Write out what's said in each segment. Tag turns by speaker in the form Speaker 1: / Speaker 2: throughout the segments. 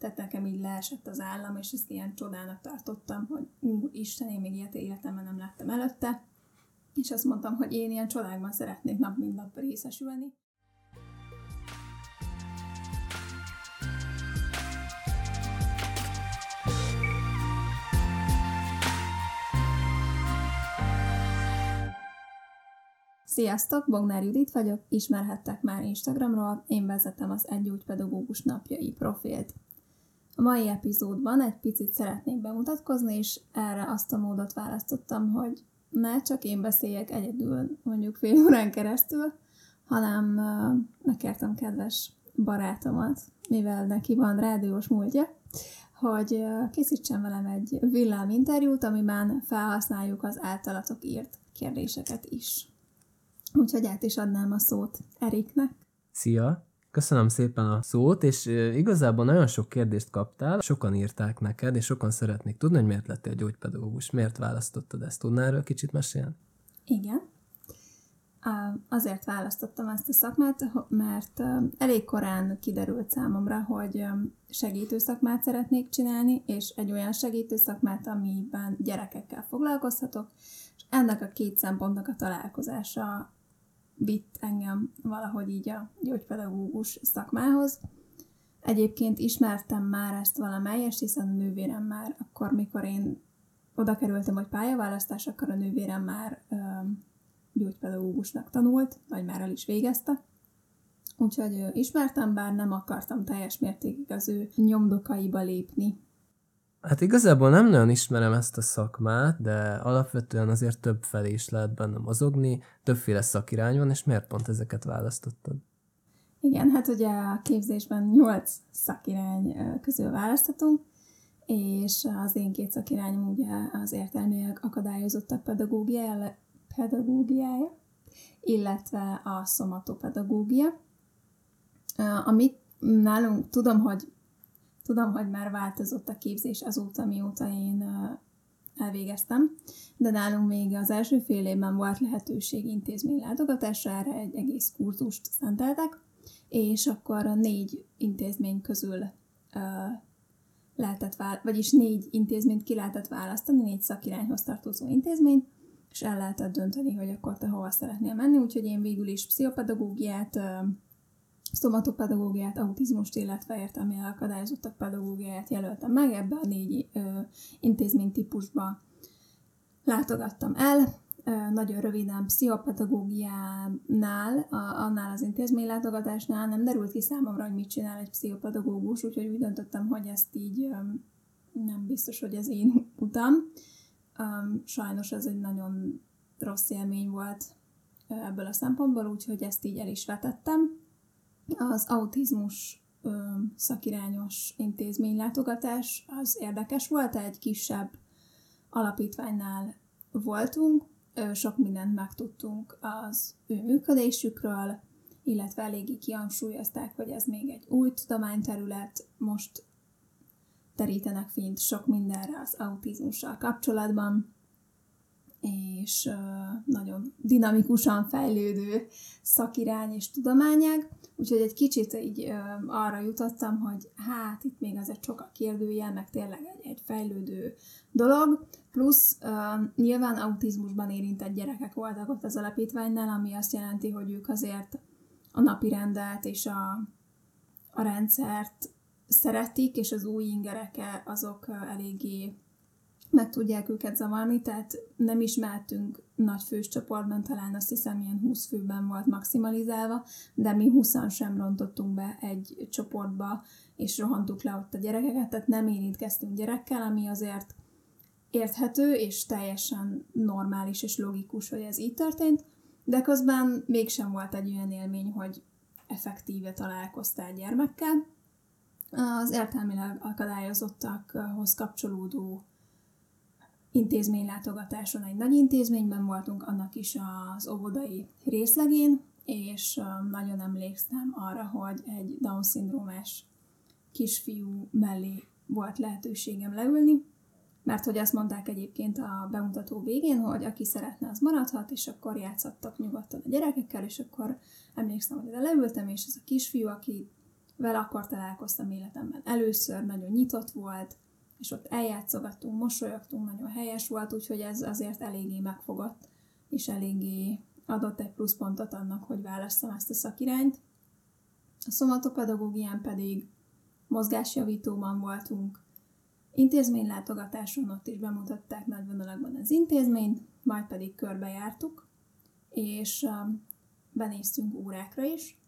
Speaker 1: tehát nekem így leesett az állam, és ezt ilyen csodának tartottam, hogy Isten, én még ilyet életemben nem láttam előtte, és azt mondtam, hogy én ilyen csodákban szeretnék nap mint nap részesülni. Sziasztok, Bognár Judit vagyok, ismerhettek már Instagramról, én vezetem az Egy Pedagógus napjai profilt. A mai epizódban egy picit szeretnék bemutatkozni, és erre azt a módot választottam, hogy ne csak én beszéljek egyedül mondjuk fél órán keresztül, hanem uh, megkértem kedves barátomat, mivel neki van rádiós múltja, hogy készítsen velem egy villám interjút, amiben felhasználjuk az általatok írt kérdéseket is. Úgyhogy át is adnám a szót Eriknek.
Speaker 2: Szia! Köszönöm szépen a szót, és igazából nagyon sok kérdést kaptál, sokan írták neked, és sokan szeretnék tudni, hogy miért lettél gyógypedagógus, miért választottad ezt. Tudnál erről kicsit mesélni?
Speaker 1: Igen. Azért választottam ezt a szakmát, mert elég korán kiderült számomra, hogy segítő szakmát szeretnék csinálni, és egy olyan segítő szakmát, amiben gyerekekkel foglalkozhatok, és ennek a két szempontnak a találkozása vitt engem valahogy így a gyógypedagógus szakmához. Egyébként ismertem már ezt valamelyest, hiszen a nővérem már akkor, mikor én oda kerültem, hogy pályaválasztás, akkor a nővérem már ö, gyógypedagógusnak tanult, vagy már el is végezte. Úgyhogy ö, ismertem, bár nem akartam teljes mértékig az ő nyomdokaiba lépni.
Speaker 2: Hát igazából nem nagyon ismerem ezt a szakmát, de alapvetően azért több felé is lehet benne mozogni, többféle szakirány van, és miért pont ezeket választottad?
Speaker 1: Igen, hát ugye a képzésben nyolc szakirány közül választhatunk, és az én két szakirányom ugye az értelmileg akadályozottak pedagógiája, pedagógiája illetve a szomatopedagógia, amit nálunk tudom, hogy Tudom, hogy már változott a képzés azóta, mióta én elvégeztem, de nálunk még az első fél évben volt lehetőség intézménylátogatásra, erre egy egész kurzust szenteltek, és akkor a négy intézmény közül uh, lehetett választani, vagyis négy intézményt ki lehetett választani, négy szakirányhoz tartozó intézményt, és el lehetett dönteni, hogy akkor te hova szeretnél menni, úgyhogy én végül is pszichopedagógiát, szomatopedagógiát, autizmust, illetve értelmi akadályozottak pedagógiáját jelöltem meg, ebbe a négy ö, intézménytípusba látogattam el. Nagyon röviden pszichopedagógiánál, a, annál az intézménylátogatásnál nem derült ki számomra, hogy mit csinál egy pszichopedagógus, úgyhogy úgy döntöttem, hogy ezt így nem biztos, hogy ez én utam. Sajnos ez egy nagyon rossz élmény volt ebből a szempontból, úgyhogy ezt így el is vetettem az autizmus ö, szakirányos intézménylátogatás az érdekes volt, egy kisebb alapítványnál voltunk, ö, sok mindent megtudtunk az ő működésükről, illetve eléggé kihangsúlyozták, hogy ez még egy új tudományterület, most terítenek fint sok mindenre az autizmussal kapcsolatban, és nagyon dinamikusan fejlődő szakirány és tudományág, úgyhogy egy kicsit így arra jutottam, hogy hát itt még azért sok a kérdőjel, meg tényleg egy, egy fejlődő dolog, plusz nyilván autizmusban érintett gyerekek voltak ott az alapítványnál, ami azt jelenti, hogy ők azért a napi rendet és a, a rendszert szeretik, és az új ingereke azok eléggé meg tudják őket zavarni, tehát nem is mehetünk nagy fős csoportban, talán azt hiszem ilyen 20 főben volt maximalizálva, de mi 20 sem rontottunk be egy csoportba, és rohantuk le ott a gyerekeket, tehát nem érintkeztünk gyerekkel, ami azért érthető, és teljesen normális és logikus, hogy ez így történt, de közben mégsem volt egy olyan élmény, hogy effektíve találkoztál gyermekkel. Az értelmileg akadályozottakhoz kapcsolódó intézménylátogatáson egy nagy intézményben voltunk, annak is az óvodai részlegén, és nagyon emlékszem arra, hogy egy Down-szindrómás kisfiú mellé volt lehetőségem leülni, mert hogy azt mondták egyébként a bemutató végén, hogy aki szeretne, az maradhat, és akkor játszottak nyugodtan a gyerekekkel, és akkor emlékszem, hogy ide leültem, és ez a kisfiú, aki vele akkor találkoztam életemben először, nagyon nyitott volt, és ott eljátszogattunk, mosolyogtunk, nagyon helyes volt, úgyhogy ez azért eléggé megfogott, és eléggé adott egy pluszpontot annak, hogy válasszam ezt a szakirányt. A szomatopedagógián pedig mozgásjavítóban voltunk, intézménylátogatáson ott is bemutatták nagy vonalakban az intézményt, majd pedig körbejártuk, és um, benéztünk órákra is,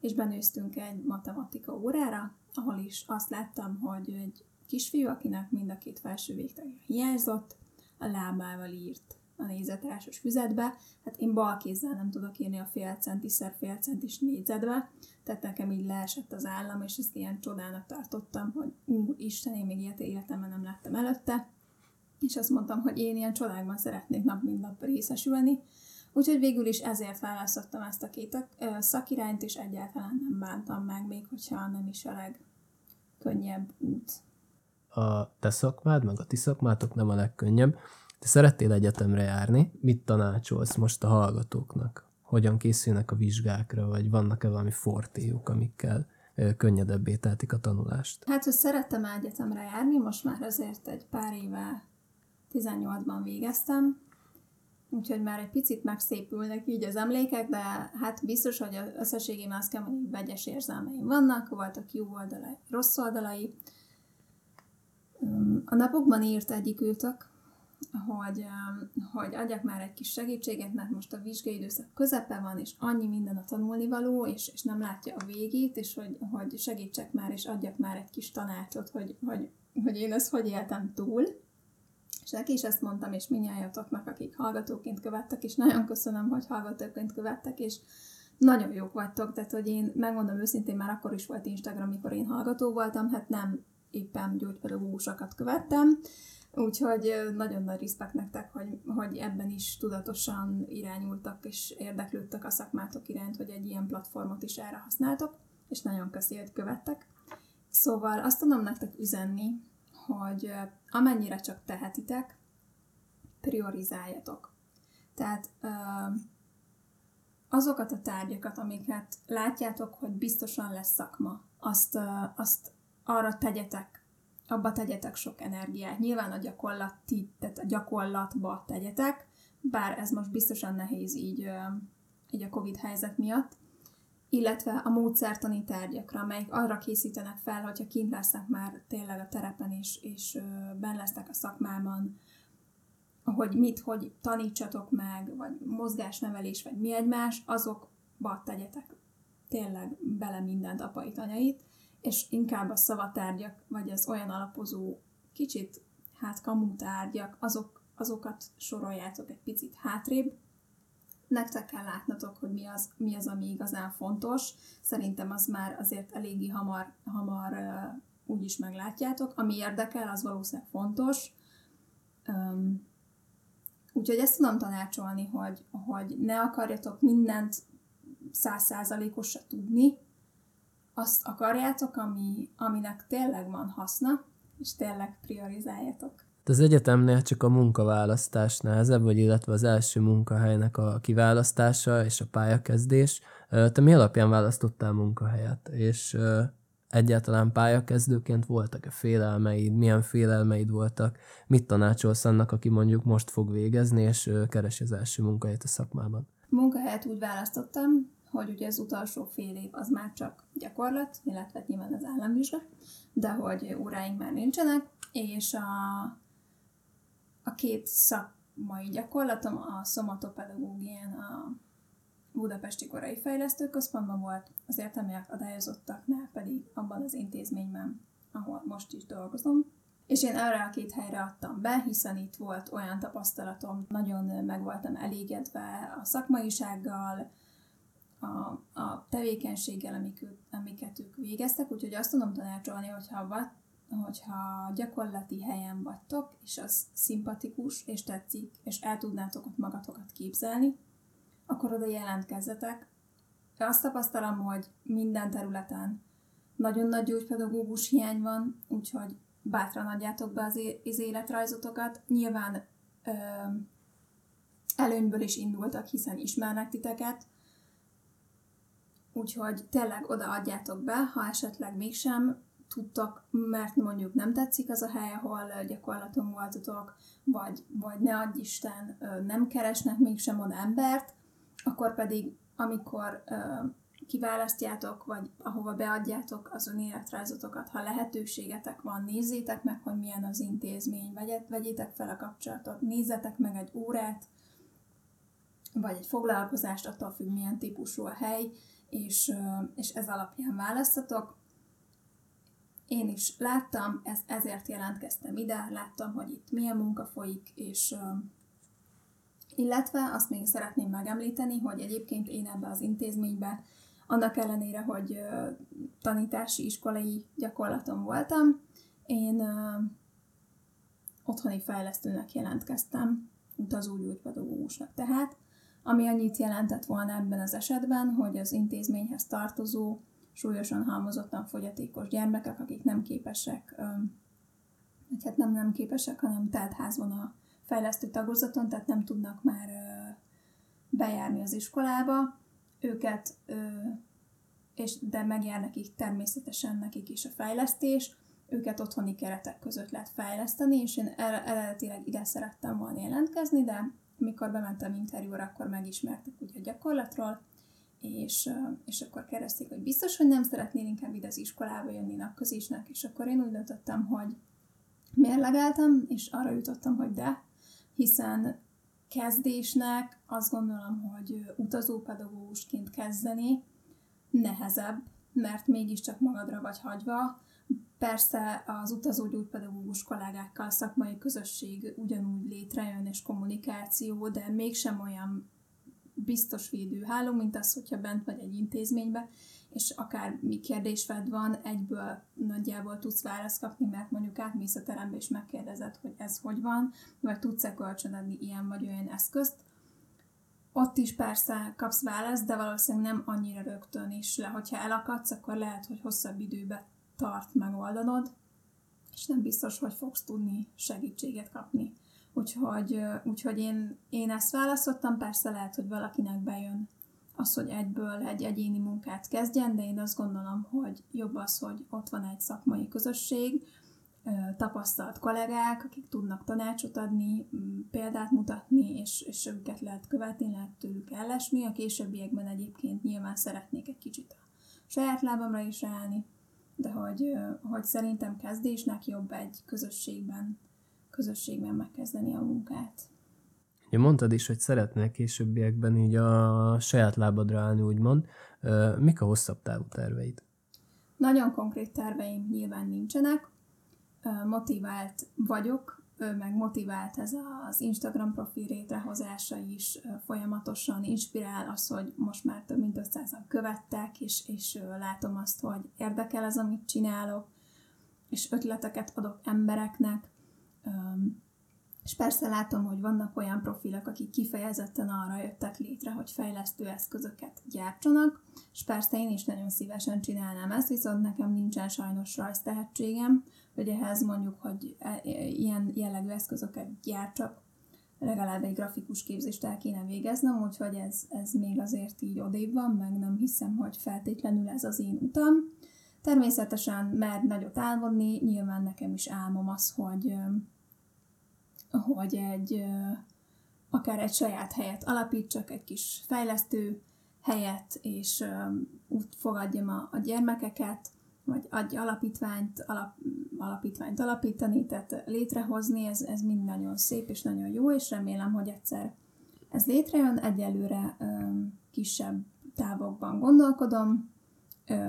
Speaker 1: és benőztünk egy matematika órára, ahol is azt láttam, hogy egy kisfiú, akinek mind a két felső végtagja hiányzott, a lábával írt a négyzetrásos füzetbe. Hát én bal kézzel nem tudok írni a fél centiszer fél centis négyzetbe, tehát nekem így leesett az állam, és ezt ilyen csodának tartottam, hogy Isten, én még ilyet életemben nem láttam előtte, és azt mondtam, hogy én ilyen csodákban szeretnék nap mint nap részesülni, úgyhogy végül is ezért választottam ezt a két szakirányt, és egyáltalán nem bántam meg, még hogyha nem is a legkönnyebb út.
Speaker 2: A te szakmád, meg a ti szakmátok nem a legkönnyebb. Te szerettél egyetemre járni, mit tanácsolsz most a hallgatóknak? Hogyan készülnek a vizsgákra, vagy vannak-e valami fortéjuk, amikkel könnyedebbé tehetik a tanulást?
Speaker 1: Hát, hogy szerettem egyetemre járni, most már azért egy pár éve 18-ban végeztem, úgyhogy már egy picit megszépülnek így az emlékek, de hát biztos, hogy összességében azt kell mondani, hogy vegyes érzelmeim vannak, voltak jó oldalai, rossz oldalai. A napokban írt egyik ültök, hogy, hogy adjak már egy kis segítséget, mert most a vizsgai időszak közepe van, és annyi minden a tanulnivaló, és, és nem látja a végét, és hogy, hogy segítsek már, és adjak már egy kis tanácsot, hogy, hogy, hogy én ezt hogy éltem túl. És neki is ezt mondtam, és minnyájatoknak, akik hallgatóként követtek, és nagyon köszönöm, hogy hallgatóként követtek, és nagyon jók vagytok, tehát hogy én megmondom őszintén, már akkor is volt Instagram, amikor én hallgató voltam, hát nem éppen gyógypedagógusokat követtem, Úgyhogy nagyon nagy respekt nektek, hogy, hogy ebben is tudatosan irányultak és érdeklődtek a szakmátok iránt, hogy egy ilyen platformot is erre használtok, és nagyon köszi, hogy követtek. Szóval azt tudom nektek üzenni, hogy amennyire csak tehetitek, priorizáljatok. Tehát azokat a tárgyakat, amiket látjátok, hogy biztosan lesz szakma, azt, azt arra tegyetek abba tegyetek sok energiát. Nyilván a gyakorlati, tehát a gyakorlatba tegyetek, bár ez most biztosan nehéz így, így a Covid helyzet miatt, illetve a módszertani tárgyakra, amelyek arra készítenek fel, hogyha kint lesznek már tényleg a terepen és, és benn lesznek a szakmában, hogy mit, hogy tanítsatok meg, vagy mozgásnevelés, vagy mi egymás, azokba tegyetek tényleg bele mindent apait, anyait, és inkább a szavatárgyak, vagy az olyan alapozó, kicsit hát kamutárgyak, azok, azokat soroljátok egy picit hátrébb. Nektek kell látnatok, hogy mi az, mi az, ami igazán fontos. Szerintem az már azért eléggé hamar, hamar úgy is meglátjátok. Ami érdekel, az valószínűleg fontos. Um, úgyhogy ezt tudom tanácsolni, hogy, hogy ne akarjatok mindent százszázalékosra tudni, azt akarjátok, ami, aminek tényleg van haszna, és tényleg priorizáljátok.
Speaker 2: Az egyetemnél csak a munkaválasztás nehezebb, vagy illetve az első munkahelynek a kiválasztása és a pályakezdés. Te mi alapján választottál munkahelyet? És egyáltalán pályakezdőként voltak-e félelmeid? Milyen félelmeid voltak? Mit tanácsolsz annak, aki mondjuk most fog végezni, és keresi az első munkahelyet a szakmában?
Speaker 1: Munkahelyet úgy választottam, hogy ugye az utolsó fél év az már csak gyakorlat, illetve nyilván az államvizsga, de hogy óráink már nincsenek, és a, a két szakmai gyakorlatom a szomatopedagógián a Budapesti Korai Fejlesztő Központban volt, az értelmi akadályozottaknál pedig abban az intézményben, ahol most is dolgozom. És én erre a két helyre adtam be, hiszen itt volt olyan tapasztalatom, nagyon meg voltam elégedve a szakmaisággal, a, a tevékenységgel, amik, amiket ők végeztek, úgyhogy azt tudom tanácsolni, hogyha, hogyha gyakorlati helyen vagytok, és az szimpatikus, és tetszik, és el tudnátok ott magatokat képzelni, akkor oda jelentkezzetek. Azt tapasztalom, hogy minden területen nagyon nagy gyógypedagógus hiány van, úgyhogy bátran adjátok be az életrajzotokat. Nyilván ö, előnyből is indultak, hiszen ismernek titeket, úgyhogy tényleg odaadjátok be, ha esetleg mégsem tudtok, mert mondjuk nem tetszik az a hely, ahol gyakorlaton voltatok, vagy, vagy ne adj Isten, nem keresnek mégsem oda embert, akkor pedig, amikor kiválasztjátok, vagy ahova beadjátok az önéletrajzotokat, ha lehetőségetek van, nézzétek meg, hogy milyen az intézmény, vegyétek fel a kapcsolatot, nézzetek meg egy órát, vagy egy foglalkozást, attól függ, milyen típusú a hely, és, és ez alapján választatok. Én is láttam, ez, ezért jelentkeztem ide, láttam, hogy itt milyen munka folyik, és illetve azt még szeretném megemlíteni, hogy egyébként én ebbe az intézménybe, annak ellenére, hogy tanítási iskolai gyakorlaton voltam, én otthoni fejlesztőnek jelentkeztem, utazó gyógypedagógusnak tehát, ami annyit jelentett volna ebben az esetben, hogy az intézményhez tartozó, súlyosan halmozottan fogyatékos gyermekek, akik nem képesek, vagy hát nem nem képesek, hanem teltházban a fejlesztő tagozaton, tehát nem tudnak már bejárni az iskolába, őket, és de megjár nekik természetesen nekik is a fejlesztés, őket otthoni keretek között lehet fejleszteni, és én eredetileg ide szerettem volna jelentkezni, de mikor bementem interjúra, akkor megismertek ugye a gyakorlatról, és, és akkor kérdezték, hogy biztos, hogy nem szeretnél inkább ide az iskolába jönni napközisnek, és akkor én úgy döntöttem, hogy mérlegeltem, és arra jutottam, hogy de, hiszen kezdésnek azt gondolom, hogy utazópedagógusként kezdeni nehezebb, mert mégiscsak magadra vagy hagyva, Persze az utazó gyógypedagógus kollégákkal szakmai közösség ugyanúgy létrejön és kommunikáció, de mégsem olyan biztos védőháló, mint az, hogyha bent vagy egy intézménybe, és akár mi kérdésved van, egyből nagyjából tudsz választ kapni, mert mondjuk átmész a terembe és megkérdezed, hogy ez hogy van, vagy tudsz-e kölcsönadni ilyen vagy olyan eszközt. Ott is persze kapsz választ, de valószínűleg nem annyira rögtön is le. Hogyha elakadsz, akkor lehet, hogy hosszabb időbe tart megoldanod, és nem biztos, hogy fogsz tudni segítséget kapni. Úgyhogy, úgyhogy én, én ezt választottam, persze lehet, hogy valakinek bejön az, hogy egyből egy egyéni munkát kezdjen, de én azt gondolom, hogy jobb az, hogy ott van egy szakmai közösség, tapasztalt kollégák, akik tudnak tanácsot adni, példát mutatni, és, és őket lehet követni, lehet tőlük ellesni. A későbbiekben egyébként nyilván szeretnék egy kicsit a saját lábamra is állni, de hogy, hogy szerintem kezdésnek jobb egy közösségben, közösségben megkezdeni a munkát.
Speaker 2: Ja, mondtad is, hogy szeretnél későbbiekben így a saját lábadra állni, úgymond. Mik a hosszabb távú terveid?
Speaker 1: Nagyon konkrét terveim nyilván nincsenek. Motivált vagyok, meg motivált ez az Instagram profil létrehozása is folyamatosan inspirál az, hogy most már több mint 500-an követtek, és, és látom azt, hogy érdekel az, amit csinálok, és ötleteket adok embereknek, és persze látom, hogy vannak olyan profilok, akik kifejezetten arra jöttek létre, hogy fejlesztő eszközöket gyártsanak, és persze én is nagyon szívesen csinálnám ezt, viszont nekem nincsen sajnos rajztehetségem, hogy ehhez mondjuk, hogy e, e, ilyen jellegű eszközöket gyártsak, legalább egy grafikus képzést el kéne végeznem, úgyhogy ez, ez még azért így odébb van, meg nem hiszem, hogy feltétlenül ez az én utam. Természetesen mer nagyot álmodni, nyilván nekem is álmom az, hogy, hogy egy akár egy saját helyet alapítsak, egy kis fejlesztő helyet, és úgy fogadjam a, a gyermekeket, vagy adj alapítványt, alap, alapítványt alapítani, tehát létrehozni, ez, ez mind nagyon szép és nagyon jó, és remélem, hogy egyszer ez létrejön. Egyelőre kisebb távokban gondolkodom,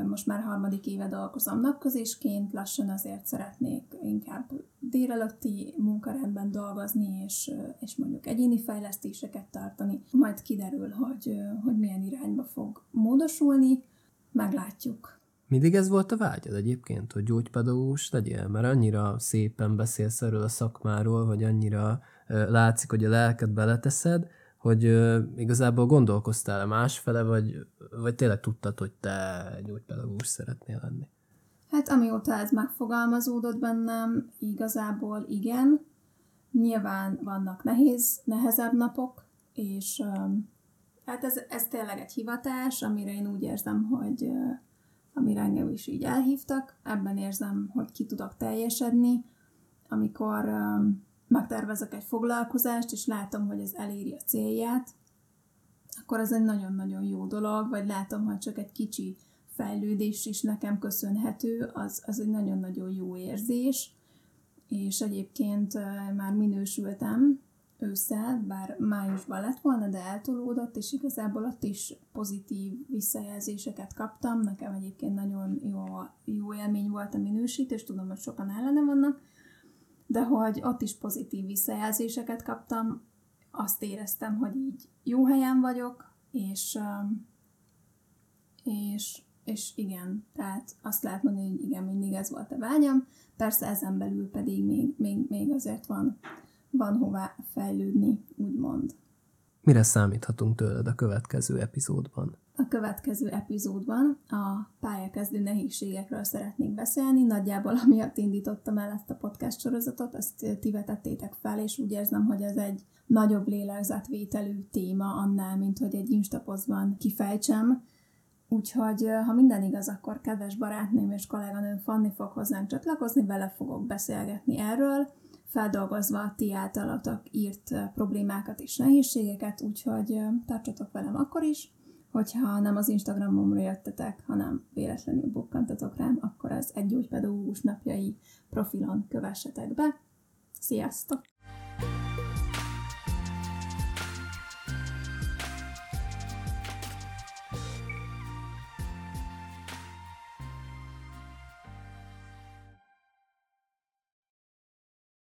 Speaker 1: most már harmadik éve dolgozom napközésként, lassan azért szeretnék inkább délelőtti munkarendben dolgozni, és, és mondjuk egyéni fejlesztéseket tartani. Majd kiderül, hogy, hogy milyen irányba fog módosulni, meglátjuk.
Speaker 2: Mindig ez volt a vágyad egyébként, hogy gyógypedagógus legyél? Mert annyira szépen beszélsz erről a szakmáról, vagy annyira látszik, hogy a lelked beleteszed, hogy igazából gondolkoztál-e másfele, vagy, vagy tényleg tudtad, hogy te gyógypedagógus szeretnél lenni?
Speaker 1: Hát amióta ez megfogalmazódott bennem, igazából igen. Nyilván vannak nehéz, nehezebb napok, és Hát ez, ez tényleg egy hivatás, amire én úgy érzem, hogy amire engem is így elhívtak. Ebben érzem, hogy ki tudok teljesedni, amikor megtervezek egy foglalkozást, és látom, hogy ez eléri a célját, akkor ez egy nagyon-nagyon jó dolog, vagy látom, hogy csak egy kicsi fejlődés is nekem köszönhető, az, az egy nagyon-nagyon jó érzés, és egyébként már minősültem ősszel, bár májusban lett volna, de eltolódott, és igazából ott is pozitív visszajelzéseket kaptam. Nekem egyébként nagyon jó, jó élmény volt a minősítés, tudom, hogy sokan ellene vannak, de hogy ott is pozitív visszajelzéseket kaptam, azt éreztem, hogy így jó helyen vagyok, és, és, és igen, tehát azt lehet mondani, hogy igen, mindig ez volt a vágyam, persze ezen belül pedig még, még, még azért van, van hová fejlődni, úgymond.
Speaker 2: Mire számíthatunk tőled a következő epizódban?
Speaker 1: A következő epizódban a pályakezdő nehézségekről szeretnék beszélni. Nagyjából amiatt indítottam el ezt a podcast sorozatot, ezt ti vetettétek fel, és úgy érzem, hogy ez egy nagyobb lélegzetvételű téma annál, mint hogy egy instapozban kifejtsem. Úgyhogy, ha minden igaz, akkor kedves barátnőm és kolléganőm Fanni fog hozzánk csatlakozni, vele fogok beszélgetni erről, feldolgozva a ti általatok írt problémákat és nehézségeket, úgyhogy tartsatok velem akkor is. Hogyha nem az Instagramomra jöttetek, hanem véletlenül bukkantatok rám, akkor az egy gyógypedagógus napjai profilon kövessetek be. Sziasztok!